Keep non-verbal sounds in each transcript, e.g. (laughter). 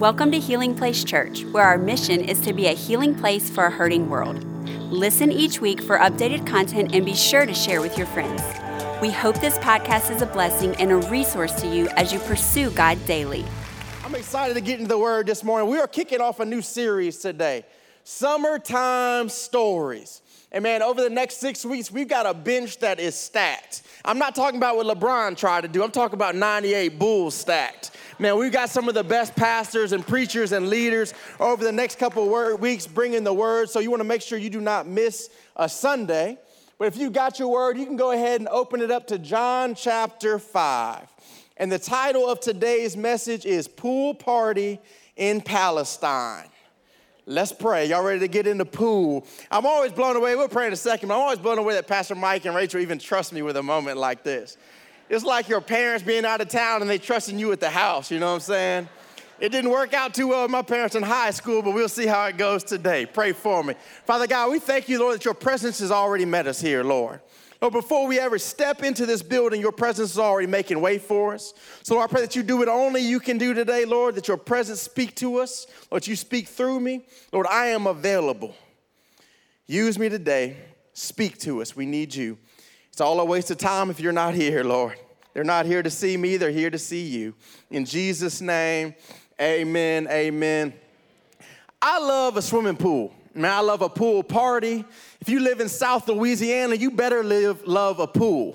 Welcome to Healing Place Church, where our mission is to be a healing place for a hurting world. Listen each week for updated content and be sure to share with your friends. We hope this podcast is a blessing and a resource to you as you pursue God daily. I'm excited to get into the word this morning. We are kicking off a new series today Summertime Stories. And man, over the next six weeks, we've got a bench that is stacked. I'm not talking about what LeBron tried to do, I'm talking about 98 Bulls stacked. Man, we've got some of the best pastors and preachers and leaders over the next couple of weeks bringing the word. So you want to make sure you do not miss a Sunday. But if you've got your word, you can go ahead and open it up to John chapter 5. And the title of today's message is Pool Party in Palestine. Let's pray. Y'all ready to get in the pool? I'm always blown away. We'll pray in a second. but I'm always blown away that Pastor Mike and Rachel even trust me with a moment like this. It's like your parents being out of town and they trusting you at the house, you know what I'm saying? It didn't work out too well with my parents in high school, but we'll see how it goes today. Pray for me. Father God, we thank you, Lord, that your presence has already met us here, Lord. Lord, before we ever step into this building, your presence is already making way for us. So, Lord, I pray that you do what only you can do today, Lord, that your presence speak to us, Lord, you speak through me. Lord, I am available. Use me today. Speak to us. We need you. It's all a waste of time if you're not here, Lord. They're not here to see me, they're here to see you. In Jesus' name, amen, amen. I love a swimming pool. Man, I love a pool party. If you live in South Louisiana, you better live, love a pool.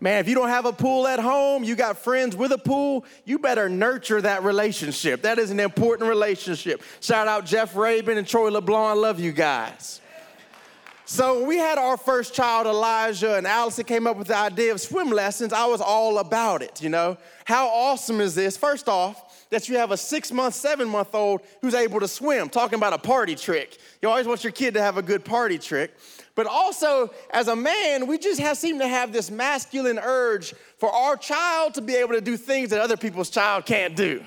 Man, if you don't have a pool at home, you got friends with a pool, you better nurture that relationship. That is an important relationship. Shout out Jeff Rabin and Troy LeBlanc. I love you guys. So when we had our first child, Elijah, and Allison came up with the idea of swim lessons, I was all about it, you know. How awesome is this? First off, that you have a six month, seven month old who's able to swim, talking about a party trick. You always want your kid to have a good party trick. But also, as a man, we just have, seem to have this masculine urge for our child to be able to do things that other people's child can't do.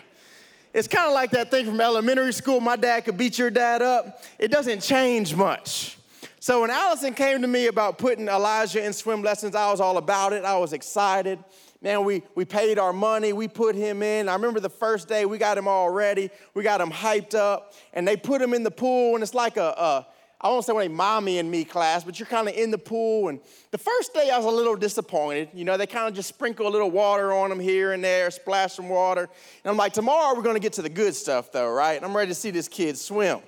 It's kind of like that thing from elementary school my dad could beat your dad up. It doesn't change much. So when Allison came to me about putting Elijah in swim lessons, I was all about it. I was excited. Man, we, we paid our money, we put him in. I remember the first day we got him all ready, we got him hyped up, and they put him in the pool, and it's like a, a I won't say when a mommy and me class, but you're kind of in the pool. And the first day I was a little disappointed. You know, they kind of just sprinkle a little water on him here and there, splash some water. And I'm like, tomorrow we're going to get to the good stuff, though, right? And I'm ready to see this kid swim.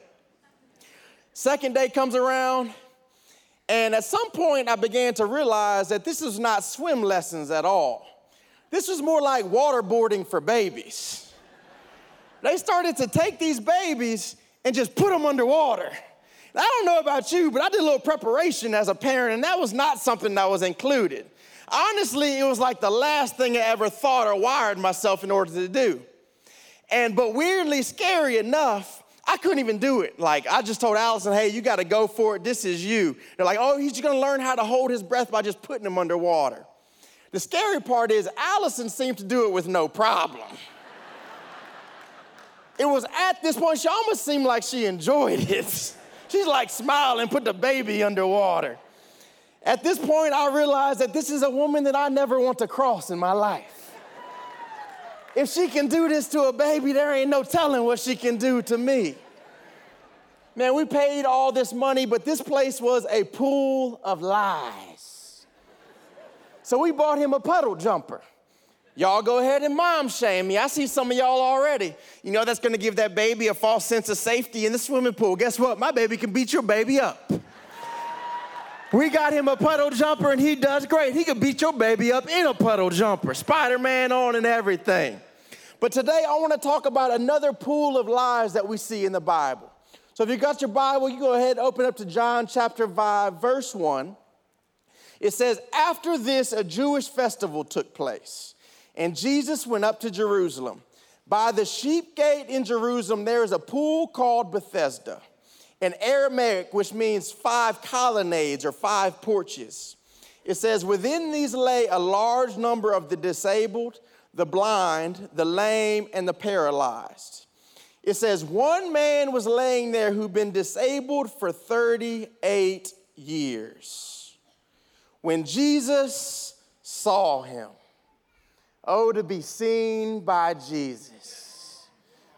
Second day comes around, and at some point, I began to realize that this is not swim lessons at all. This was more like waterboarding for babies. They started to take these babies and just put them underwater. I don't know about you, but I did a little preparation as a parent, and that was not something that was included. Honestly, it was like the last thing I ever thought or wired myself in order to do. And but weirdly scary enough, I couldn't even do it. Like, I just told Allison, hey, you got to go for it. This is you. They're like, oh, he's going to learn how to hold his breath by just putting him underwater. The scary part is, Allison seemed to do it with no problem. it was at this point, she almost seemed like she enjoyed it. (laughs) She's like smiling, put the baby underwater. At this point, I realized that this is a woman that I never want to cross in my life. If she can do this to a baby, there ain't no telling what she can do to me. Man, we paid all this money, but this place was a pool of lies. So we bought him a puddle jumper. Y'all go ahead and mom shame me. I see some of y'all already. You know that's gonna give that baby a false sense of safety in the swimming pool. Guess what? My baby can beat your baby up. We got him a puddle jumper and he does great. He could beat your baby up in a puddle jumper, Spider Man on and everything. But today I want to talk about another pool of lies that we see in the Bible. So if you got your Bible, you go ahead and open up to John chapter 5, verse 1. It says, After this, a Jewish festival took place, and Jesus went up to Jerusalem. By the sheep gate in Jerusalem, there is a pool called Bethesda in Aramaic, which means five colonnades or five porches. It says, Within these lay a large number of the disabled, the blind, the lame, and the paralyzed. It says, One man was laying there who'd been disabled for 38 years. When Jesus saw him, oh, to be seen by Jesus.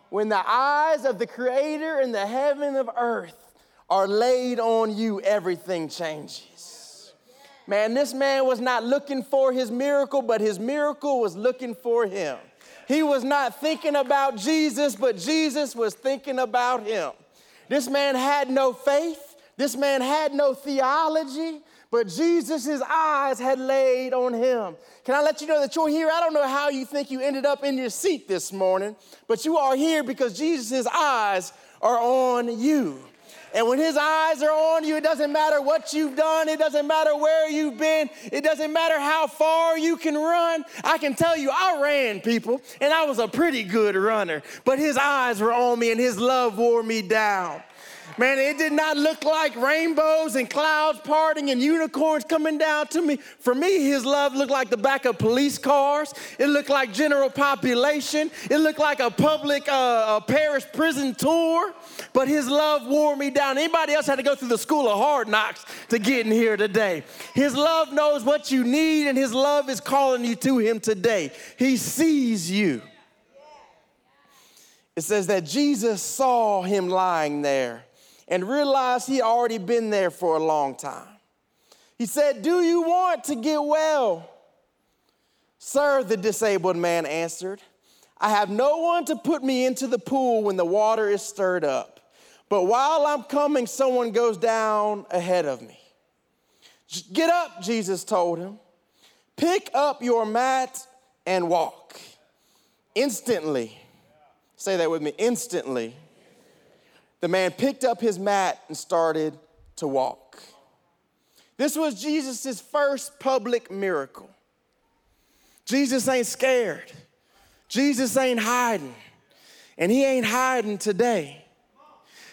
When the eyes of the Creator in the heaven of earth are laid on you, everything changes. Man, this man was not looking for his miracle, but his miracle was looking for him. He was not thinking about Jesus, but Jesus was thinking about him. This man had no faith. This man had no theology, but Jesus' eyes had laid on him. Can I let you know that you're here? I don't know how you think you ended up in your seat this morning, but you are here because Jesus' eyes are on you. And when his eyes are on you, it doesn't matter what you've done, it doesn't matter where you've been, it doesn't matter how far you can run. I can tell you, I ran, people, and I was a pretty good runner, but his eyes were on me and his love wore me down. Man, it did not look like rainbows and clouds parting and unicorns coming down to me. For me, his love looked like the back of police cars. It looked like general population. It looked like a public uh, a parish prison tour. But his love wore me down. Anybody else had to go through the school of hard knocks to get in here today? His love knows what you need, and his love is calling you to him today. He sees you. It says that Jesus saw him lying there and realized he already been there for a long time. He said, Do you want to get well? Sir, the disabled man answered, I have no one to put me into the pool when the water is stirred up. But while I'm coming, someone goes down ahead of me. Get up, Jesus told him. Pick up your mat and walk. Instantly, say that with me, instantly, the man picked up his mat and started to walk. This was Jesus' first public miracle. Jesus ain't scared. Jesus ain't hiding. And he ain't hiding today.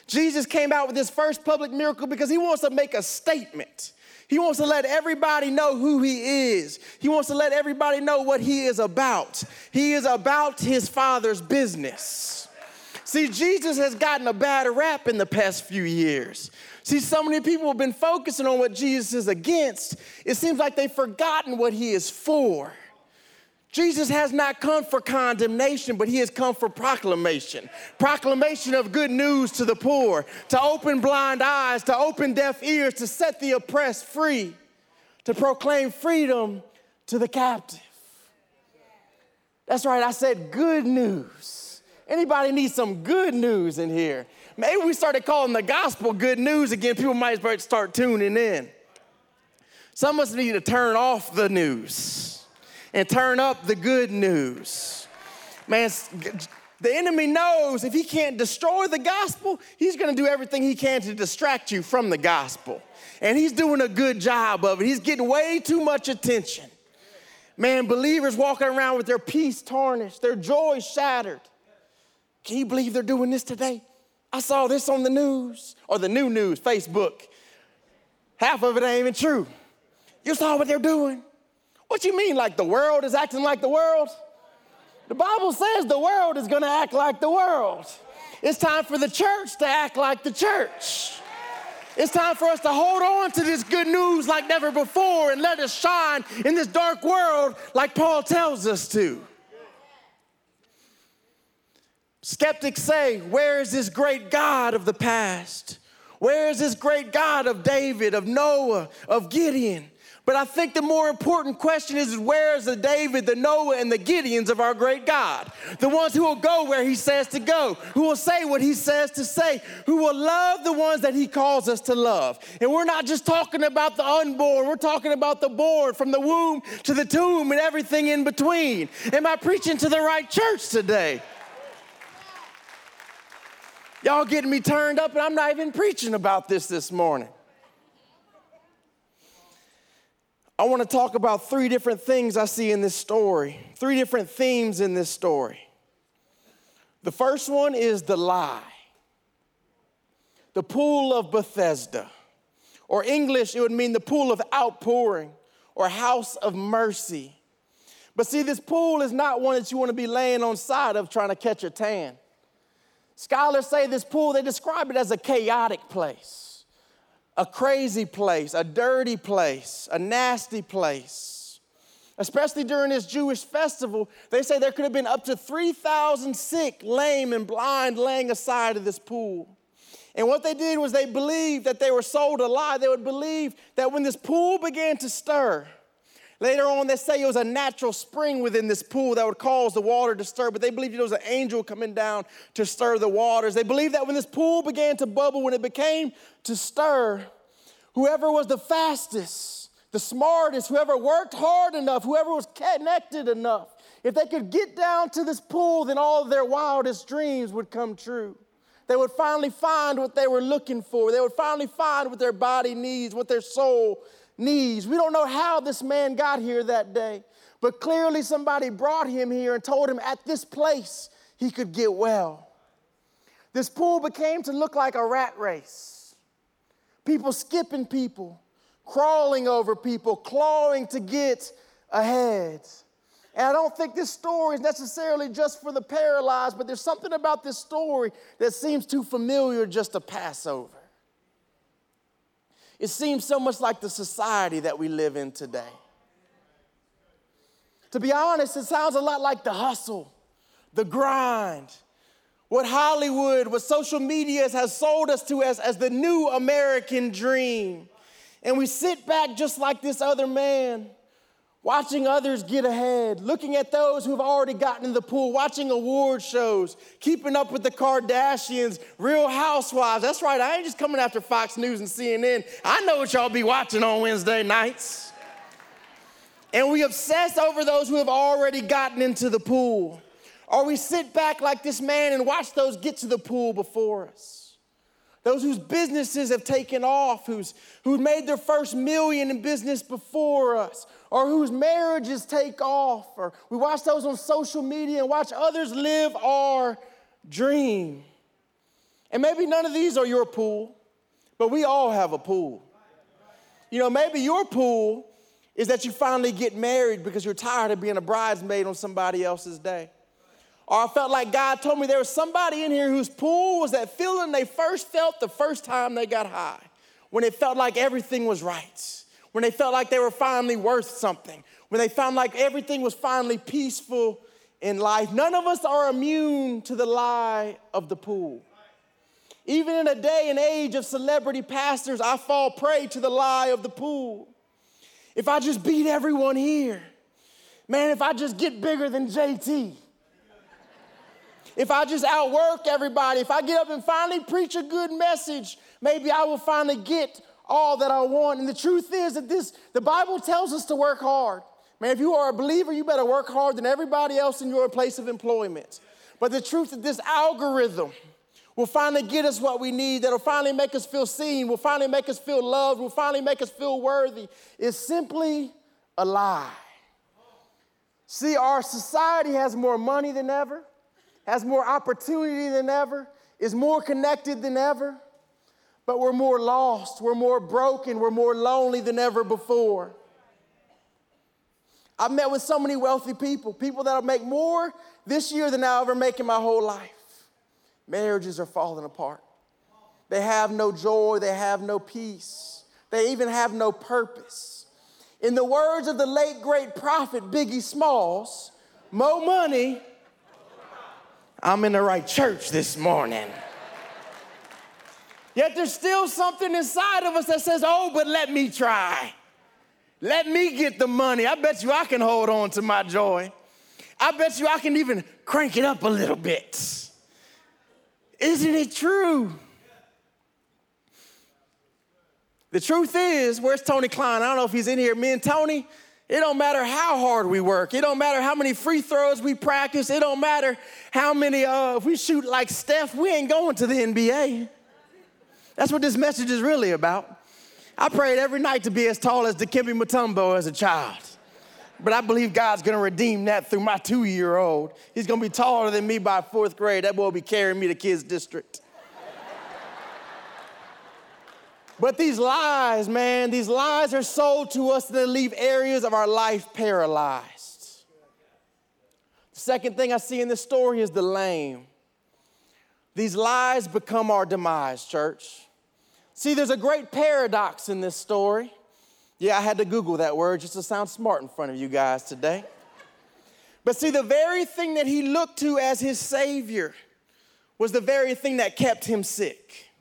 Jesus came out with his first public miracle because he wants to make a statement. He wants to let everybody know who he is. He wants to let everybody know what he is about. He is about his father's business. See, Jesus has gotten a bad rap in the past few years. See, so many people have been focusing on what Jesus is against. It seems like they've forgotten what he is for. Jesus has not come for condemnation, but he has come for proclamation. Proclamation of good news to the poor, to open blind eyes, to open deaf ears, to set the oppressed free, to proclaim freedom to the captive. That's right, I said good news. Anybody need some good news in here? Maybe we started calling the gospel good news again. People might start tuning in. Some of us need to turn off the news and turn up the good news. Man, the enemy knows if he can't destroy the gospel, he's gonna do everything he can to distract you from the gospel. And he's doing a good job of it. He's getting way too much attention. Man, believers walking around with their peace tarnished, their joy shattered. Can you believe they're doing this today? I saw this on the news or the new news, Facebook. Half of it ain't even true. You saw what they're doing. What you mean, like the world is acting like the world? The Bible says the world is gonna act like the world. It's time for the church to act like the church. It's time for us to hold on to this good news like never before and let us shine in this dark world like Paul tells us to. Skeptics say, Where is this great God of the past? Where is this great God of David, of Noah, of Gideon? But I think the more important question is where is the David, the Noah, and the Gideons of our great God? The ones who will go where he says to go, who will say what he says to say, who will love the ones that he calls us to love. And we're not just talking about the unborn, we're talking about the born from the womb to the tomb and everything in between. Am I preaching to the right church today? Y'all getting me turned up, and I'm not even preaching about this this morning. I want to talk about three different things I see in this story, three different themes in this story. The first one is the lie, the pool of Bethesda, or English, it would mean the pool of outpouring or house of mercy. But see, this pool is not one that you want to be laying on side of trying to catch a tan. Scholars say this pool, they describe it as a chaotic place, a crazy place, a dirty place, a nasty place. especially during this Jewish festival, they say there could have been up to 3,000 sick, lame, and blind laying aside of this pool. And what they did was they believed that they were sold a lie. They would believe that when this pool began to stir, later on they say it was a natural spring within this pool that would cause the water to stir, but they believed it was an angel coming down to stir the waters. They believed that when this pool began to bubble, when it became to stir, whoever was the fastest, the smartest, whoever worked hard enough, whoever was connected enough, if they could get down to this pool, then all of their wildest dreams would come true. They would finally find what they were looking for. They would finally find what their body needs, what their soul needs. We don't know how this man got here that day, but clearly somebody brought him here and told him at this place he could get well. This pool became to look like a rat race. People skipping people, crawling over people, clawing to get ahead. And I don't think this story is necessarily just for the paralyzed, but there's something about this story that seems too familiar just to pass over. It seems so much like the society that we live in today. To be honest, it sounds a lot like the hustle, the grind, what Hollywood, what social media has sold us to as, as the new American dream. And we sit back just like this other man watching others get ahead, looking at those who've already gotten in the pool, watching award shows, keeping up with the Kardashians, Real Housewives. That's right, I ain't just coming after Fox News and CNN. I know what y'all be watching on Wednesday nights. And we obsess over those who have already gotten into the pool. Or we sit back like this man and watch those get to the pool before us those whose businesses have taken off, who's, who made their first million in business before us, or whose marriages take off, or we watch those on social media and watch others live our dream. And maybe none of these are your pool, but we all have a pool. You know, maybe your pool is that you finally get married because you're tired of being a bridesmaid on somebody else's day. Or I felt like God told me there was somebody in here whose pool was that feeling they first felt the first time they got high, when it felt like everything was right when they felt like they were finally worth something, when they found like everything was finally peaceful in life. None of us are immune to the lie of the pool. Even in a day and age of celebrity pastors, I fall prey to the lie of the pool. If I just beat everyone here, man, if I just get bigger than JT, if I just outwork everybody, if I get up and finally preach a good message, maybe I will finally get all that I want. And the truth is that this, the Bible tells us to work hard. Man, if you are a believer, you better work hard than everybody else in your place of employment. But the truth is, this algorithm will finally get us what we need, that'll finally make us feel seen, will finally make us feel loved, will finally make us feel worthy, is simply a lie. See, our society has more money than ever, has more opportunity than ever, is more connected than ever but we're more lost, we're more broken, we're more lonely than ever before. I've met with so many wealthy people, people that'll make more this year than I'll ever make in my whole life. Marriages are falling apart. They have no joy, they have no peace, they even have no purpose. In the words of the late great prophet Biggie Smalls, more money, I'm in the right church this morning. Yet there's still something inside of us that says, oh, but let me try. Let me get the money. I bet you I can hold on to my joy. I bet you I can even crank it up a little bit. Isn't it true? The truth is, where's Tony Klein? I don't know if he's in here. Me and Tony, it don't matter how hard we work. It don't matter how many free throws we practice. It don't matter how many, uh, if we shoot like Steph, we ain't going to the NBA. That's what this message is really about. I prayed every night to be as tall as Dikembe Mutombo as a child. But I believe God's gonna redeem that through my two year old. He's gonna be taller than me by fourth grade. That boy will be carrying me to kids' district. But these lies, man, these lies are sold to us that leave areas of our life paralyzed. The second thing I see in this story is the lame. These lies become our demise, church. See, there's a great paradox in this story. Yeah, I had to Google that word just to sound smart in front of you guys today. But see, the very thing that he looked to as his Savior was the very thing that kept him sick.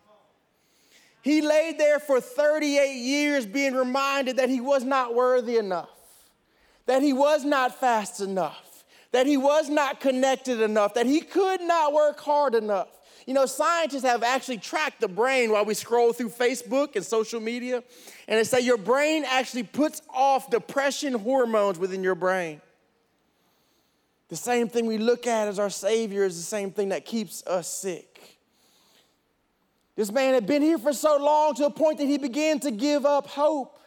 He laid there for 38 years being reminded that he was not worthy enough, that he was not fast enough, that he was not connected enough, that he could not work hard enough. You know, scientists have actually tracked the brain while we scroll through Facebook and social media, and they say your brain actually puts off depression hormones within your brain. The same thing we look at as our Savior is the same thing that keeps us sick. This man had been here for so long to a point that he began to give up hope.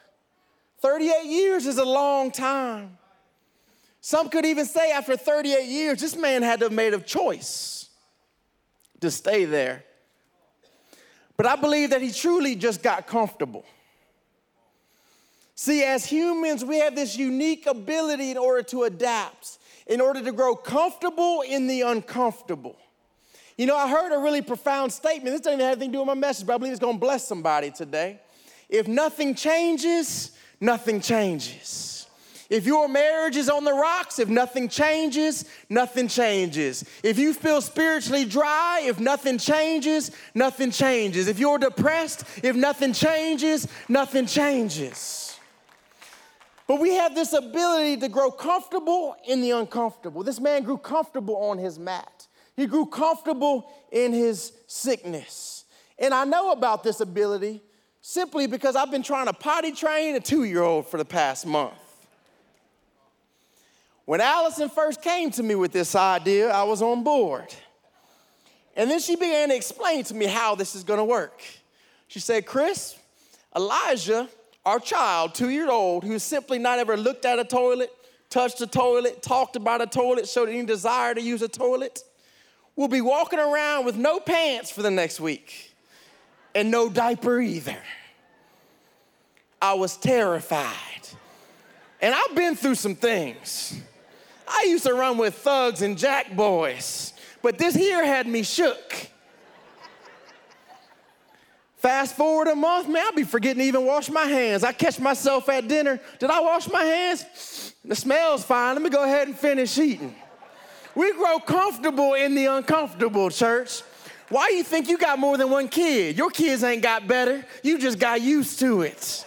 38 years is a long time. Some could even say after 38 years, this man had to have made a choice to stay there. But I believe that he truly just got comfortable. See, as humans, we have this unique ability in order to adapt in order to grow comfortable in the uncomfortable. You know, I heard a really profound statement. This doesn't even have anything to do with my message, but I believe it's gonna bless somebody today. If nothing changes, nothing changes. If your marriage is on the rocks, if nothing changes, nothing changes. If you feel spiritually dry, if nothing changes, nothing changes. If you're depressed, if nothing changes, nothing changes. But we have this ability to grow comfortable in the uncomfortable. This man grew comfortable on his mat, he grew comfortable in his sickness. And I know about this ability simply because I've been trying to potty train a two year old for the past month. When Allison first came to me with this idea, I was on board. And then she began to explain to me how this is gonna work. She said, Chris, Elijah our child, two years old, who simply not ever looked at a toilet, touched a toilet, talked about a toilet, showed any desire to use a toilet, will be walking around with no pants for the next week and no diaper either. I was terrified. And I've been through some things. I used to run with thugs and jack boys, but this here had me shook. Fast forward a month, man, I'll be forgetting to even wash my hands. I catch myself at dinner. Did I wash my hands? The smell's fine. Let me go ahead and finish eating. We grow comfortable in the uncomfortable, church. Why do you think you got more than one kid? Your kids ain't got better. You just got used to it.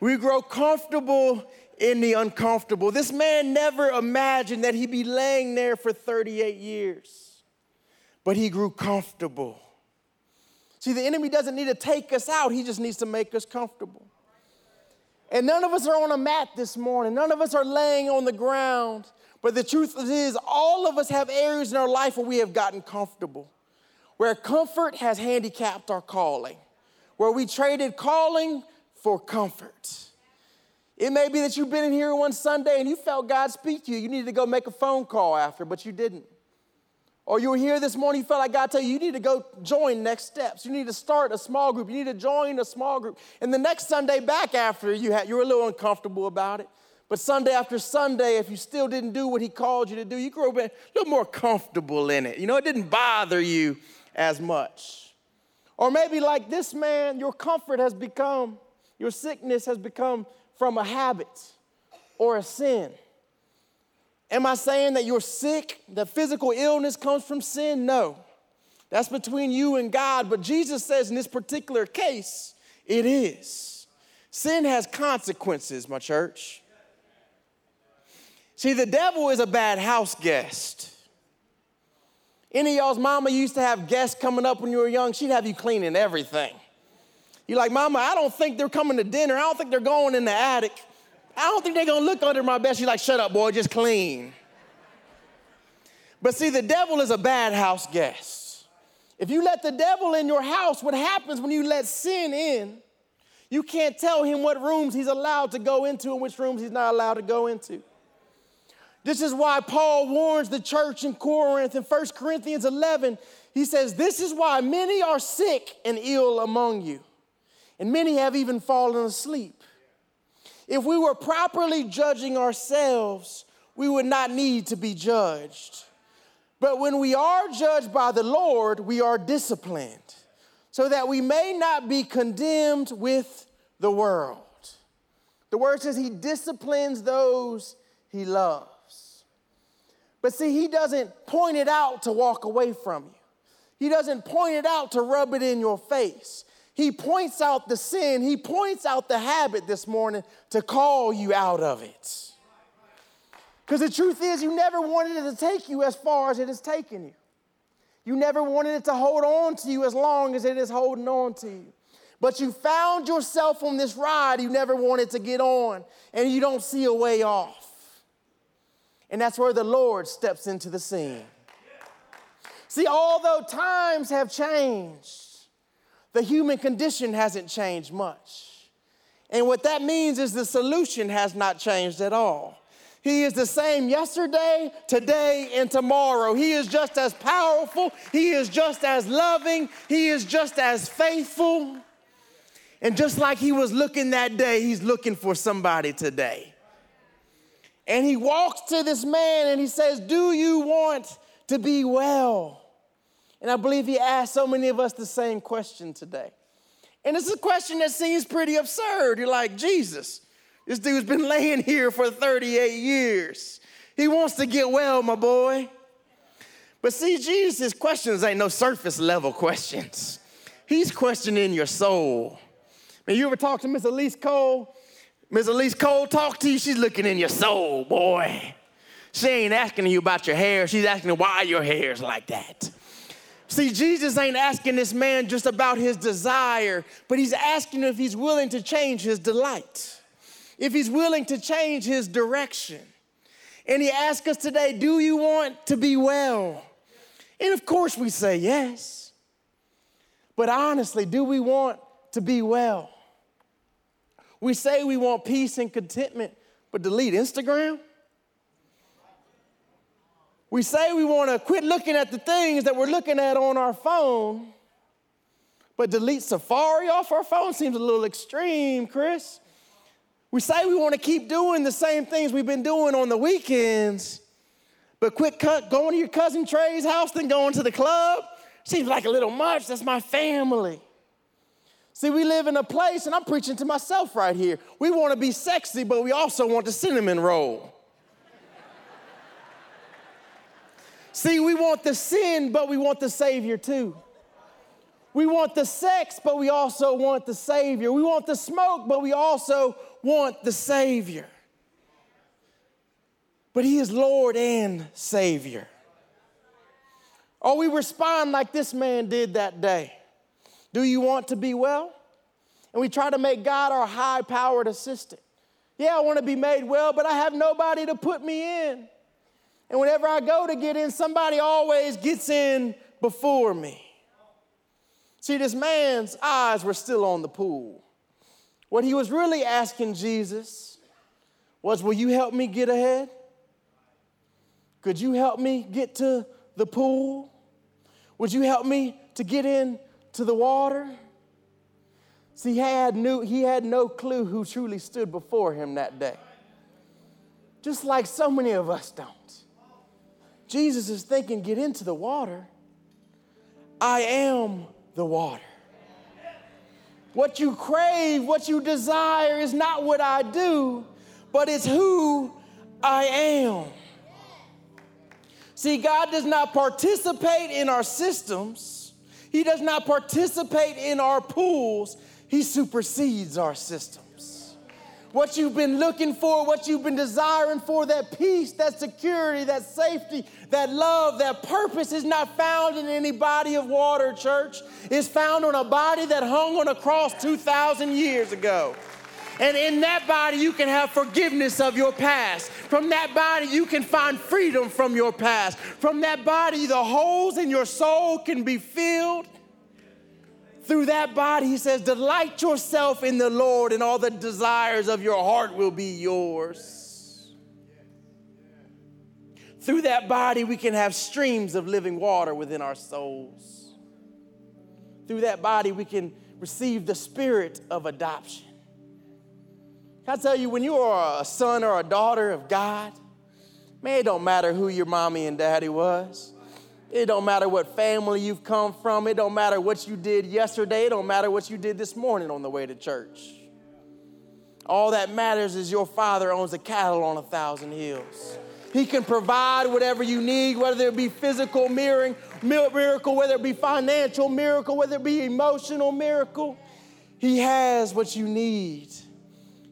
we grow comfortable in the uncomfortable. This man never imagined that he'd be laying there for 38 years, but he grew comfortable. See, the enemy doesn't need to take us out, he just needs to make us comfortable. And none of us are on a mat this morning, none of us are laying on the ground. But the truth is, all of us have areas in our life where we have gotten comfortable, where comfort has handicapped our calling, where we traded calling for comfort. It may be that you've been in here one Sunday and you felt God speak to you. You needed to go make a phone call after, but you didn't. Or you were here this morning, you felt like God tell you, you need to go join next steps. You need to start a small group. You need to join a small group. And the next Sunday back after, you, had, you were a little uncomfortable about it. But Sunday after Sunday, if you still didn't do what he called you to do, you grew up a little more comfortable in it. You know, it didn't bother you as much. Or maybe like this man, your comfort has become, your sickness has become from a habit or a sin. Am I saying that you're sick, that physical illness comes from sin? No. That's between you and God. But Jesus says in this particular case, it is. Sin has consequences, my church. See, the devil is a bad house guest. Any of y'all's mama used to have guests coming up when you were young, she'd have you cleaning everything. You're like, Mama, I don't think they're coming to dinner. I don't think they're going in the attic. I don't think they're gonna look under my bed. She's like, shut up, boy, just clean. But see, the devil is a bad house guest. If you let the devil in your house, what happens when you let sin in, you can't tell him what rooms he's allowed to go into and which rooms he's not allowed to go into. This is why Paul warns the church in Corinth in 1 Corinthians 11. He says, This is why many are sick and ill among you, and many have even fallen asleep. If we were properly judging ourselves, we would not need to be judged. But when we are judged by the Lord, we are disciplined, so that we may not be condemned with the world. The word says he disciplines those he loves. But see, he doesn't point it out to walk away from you. He doesn't point it out to rub it in your face. He points out the sin, he points out the habit this morning to call you out of it. Because the truth is, you never wanted it to take you as far as it has taken you. You never wanted it to hold on to you as long as it is holding on to you. But you found yourself on this ride you never wanted to get on, and you don't see a way off. And that's where the Lord steps into the scene. See, although times have changed, the human condition hasn't changed much. And what that means is the solution has not changed at all. He is the same yesterday, today, and tomorrow. He is just as powerful. He is just as loving. He is just as faithful. And just like he was looking that day, he's looking for somebody today. And he walks to this man and he says, Do you want to be well? And I believe he asked so many of us the same question today. And it's a question that seems pretty absurd. You're like, Jesus, this dude's been (laughs) laying here for 38 years. He wants to get well, my boy. But see, Jesus' questions ain't no surface level questions. He's questioning your soul. Man, you ever talk to Miss Elise Cole? Miss Elise Cole talk to you, she's looking in your soul, boy. She ain't asking you about your hair, she's asking why your hair's like that. See, Jesus ain't asking this man just about his desire, but he's asking if he's willing to change his delight if he's willing to change his direction. And he asks us today, Do you want to be well? And of course, we say yes. But honestly, do we want to be well? We say we want peace and contentment, but delete Instagram? We say we want to quit looking at the things that we're looking at on our phone, but delete Safari off our phone seems a little extreme, Chris. We say we want to keep doing the same things we've been doing on the weekends, but quit going to your cousin Trey's house than going to the club. Seems like a little much. That's my family. See, we live in a place, and I'm preaching to myself right here. We want to be sexy, but we also want the cinnamon roll. See, we want the sin, but we want the Savior too. We want the sex, but we also want the Savior. We want the smoke, but we also want the Savior. But He is Lord and Savior. Or we respond like this man did that day Do you want to be well? And we try to make God our high powered assistant. Yeah, I want to be made well, but I have nobody to put me in. And whenever I go to get in, somebody always gets in before me. See, this man's eyes were still on the pool. What he was really asking Jesus was, Will you help me get ahead? Could you help me get to the pool? Would you help me to get in to the water? See, he had, new, he had no clue who truly stood before him that day. Just like so many of us don't. Jesus is thinking, Get into the water. I am the water. What you crave, what you desire is not what I do, but it's who I am. See, God does not participate in our systems, He does not participate in our pools, He supersedes our system what you've been looking for, what you've been desiring for, that peace, that security, that safety, that love, that purpose is not found in any body of water, church. It's found on a body that hung on a cross 2,000 years ago. And in that body, you can have forgiveness of your past. From that body, you can find freedom from your past. From that body, the holes in your soul can be filled through that body, he says, delight yourself in the Lord, and all the desires of your heart will be yours. Through that body, we can have streams of living water within our souls. Through that body, we can receive the spirit of adoption. Can I tell you, when you are a son or a daughter of God, man, it don't matter who your mommy and daddy was. It don't matter what family you've come from. It don't matter what you did yesterday. It don't matter what you did this morning on the way to church. All that matters is your father owns a cattle on a thousand hills. He can provide whatever you need, whether it be physical miracle, whether it be financial miracle, whether it be emotional miracle. He has what you need.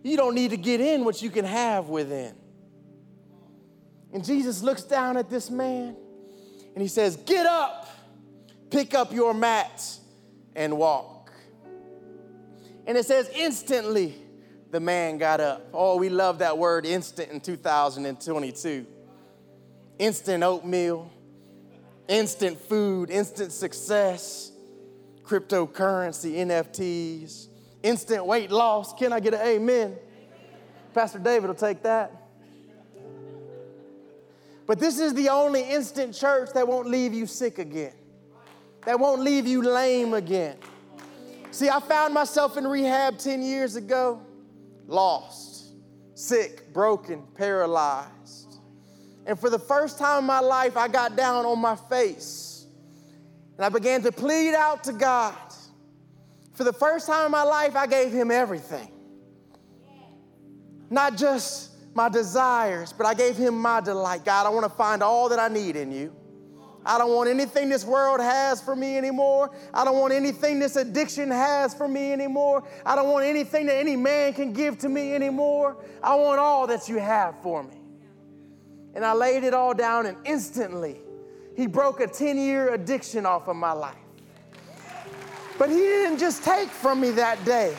You don't need to get in what you can have within. And Jesus looks down at this man and he says, Get up, pick up your mat, and walk. And it says, Instantly, the man got up. Oh, we love that word instant in 2022. Instant oatmeal, instant food, instant success, cryptocurrency, NFTs, instant weight loss. Can I get an amen? Pastor David will take that. But this is the only instant church that won't leave you sick again, that won't leave you lame again. See, I found myself in rehab 10 years ago lost, sick, broken, paralyzed. And for the first time in my life, I got down on my face and I began to plead out to God. For the first time in my life, I gave Him everything. Not just my desires, but I gave Him my delight. God, I want to find all that I need in you. I don't want anything this world has for me anymore. I don't want anything this addiction has for me anymore. I don't want anything that any man can give to me anymore. I want all that you have for me. And I laid it all down, and instantly, He broke a 10 year addiction off of my life. But He didn't just take from me that day.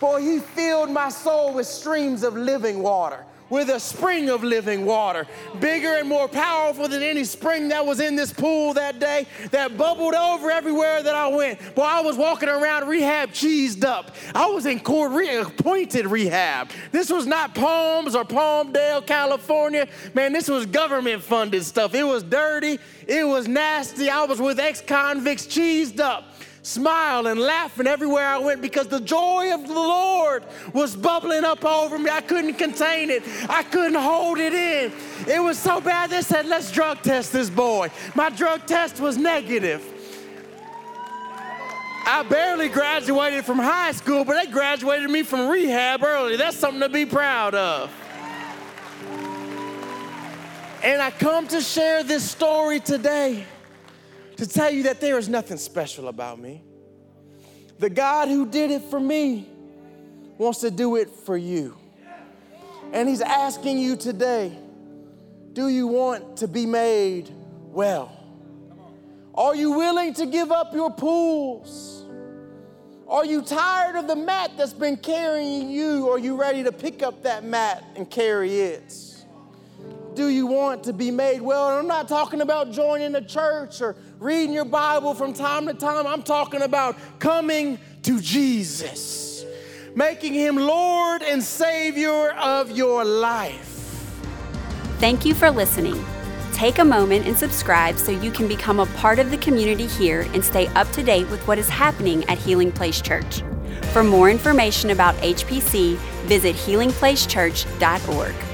Boy, He filled my soul with streams of living water with a spring of living water, bigger and more powerful than any spring that was in this pool that day, that bubbled over everywhere that I went. Boy, I was walking around rehab cheesed up. I was in court re- appointed rehab. This was not Palms or Palmdale, California. Man, this was government funded stuff. It was dirty, it was nasty. I was with ex convicts cheesed up smiling, and laughing everywhere I went because the joy of the Lord was bubbling up over me. I couldn't contain it, I couldn't hold it in. It was so bad they said, Let's drug test this boy. My drug test was negative. I barely graduated from high school, but they graduated me from rehab early. That's something to be proud of. And I come to share this story today to tell you that there is nothing special about me. The God who did it for me wants to do it for you. And He's asking you today do you want to be made well? Are you willing to give up your pools? Are you tired of the mat that's been carrying you? Are you ready to pick up that mat and carry it? Do you want to be made well? And I'm not talking about joining a church or reading your Bible from time to time. I'm talking about coming to Jesus, making him Lord and Savior of your life. Thank you for listening. Take a moment and subscribe so you can become a part of the community here and stay up to date with what is happening at Healing Place Church. For more information about HPC, visit healingplacechurch.org.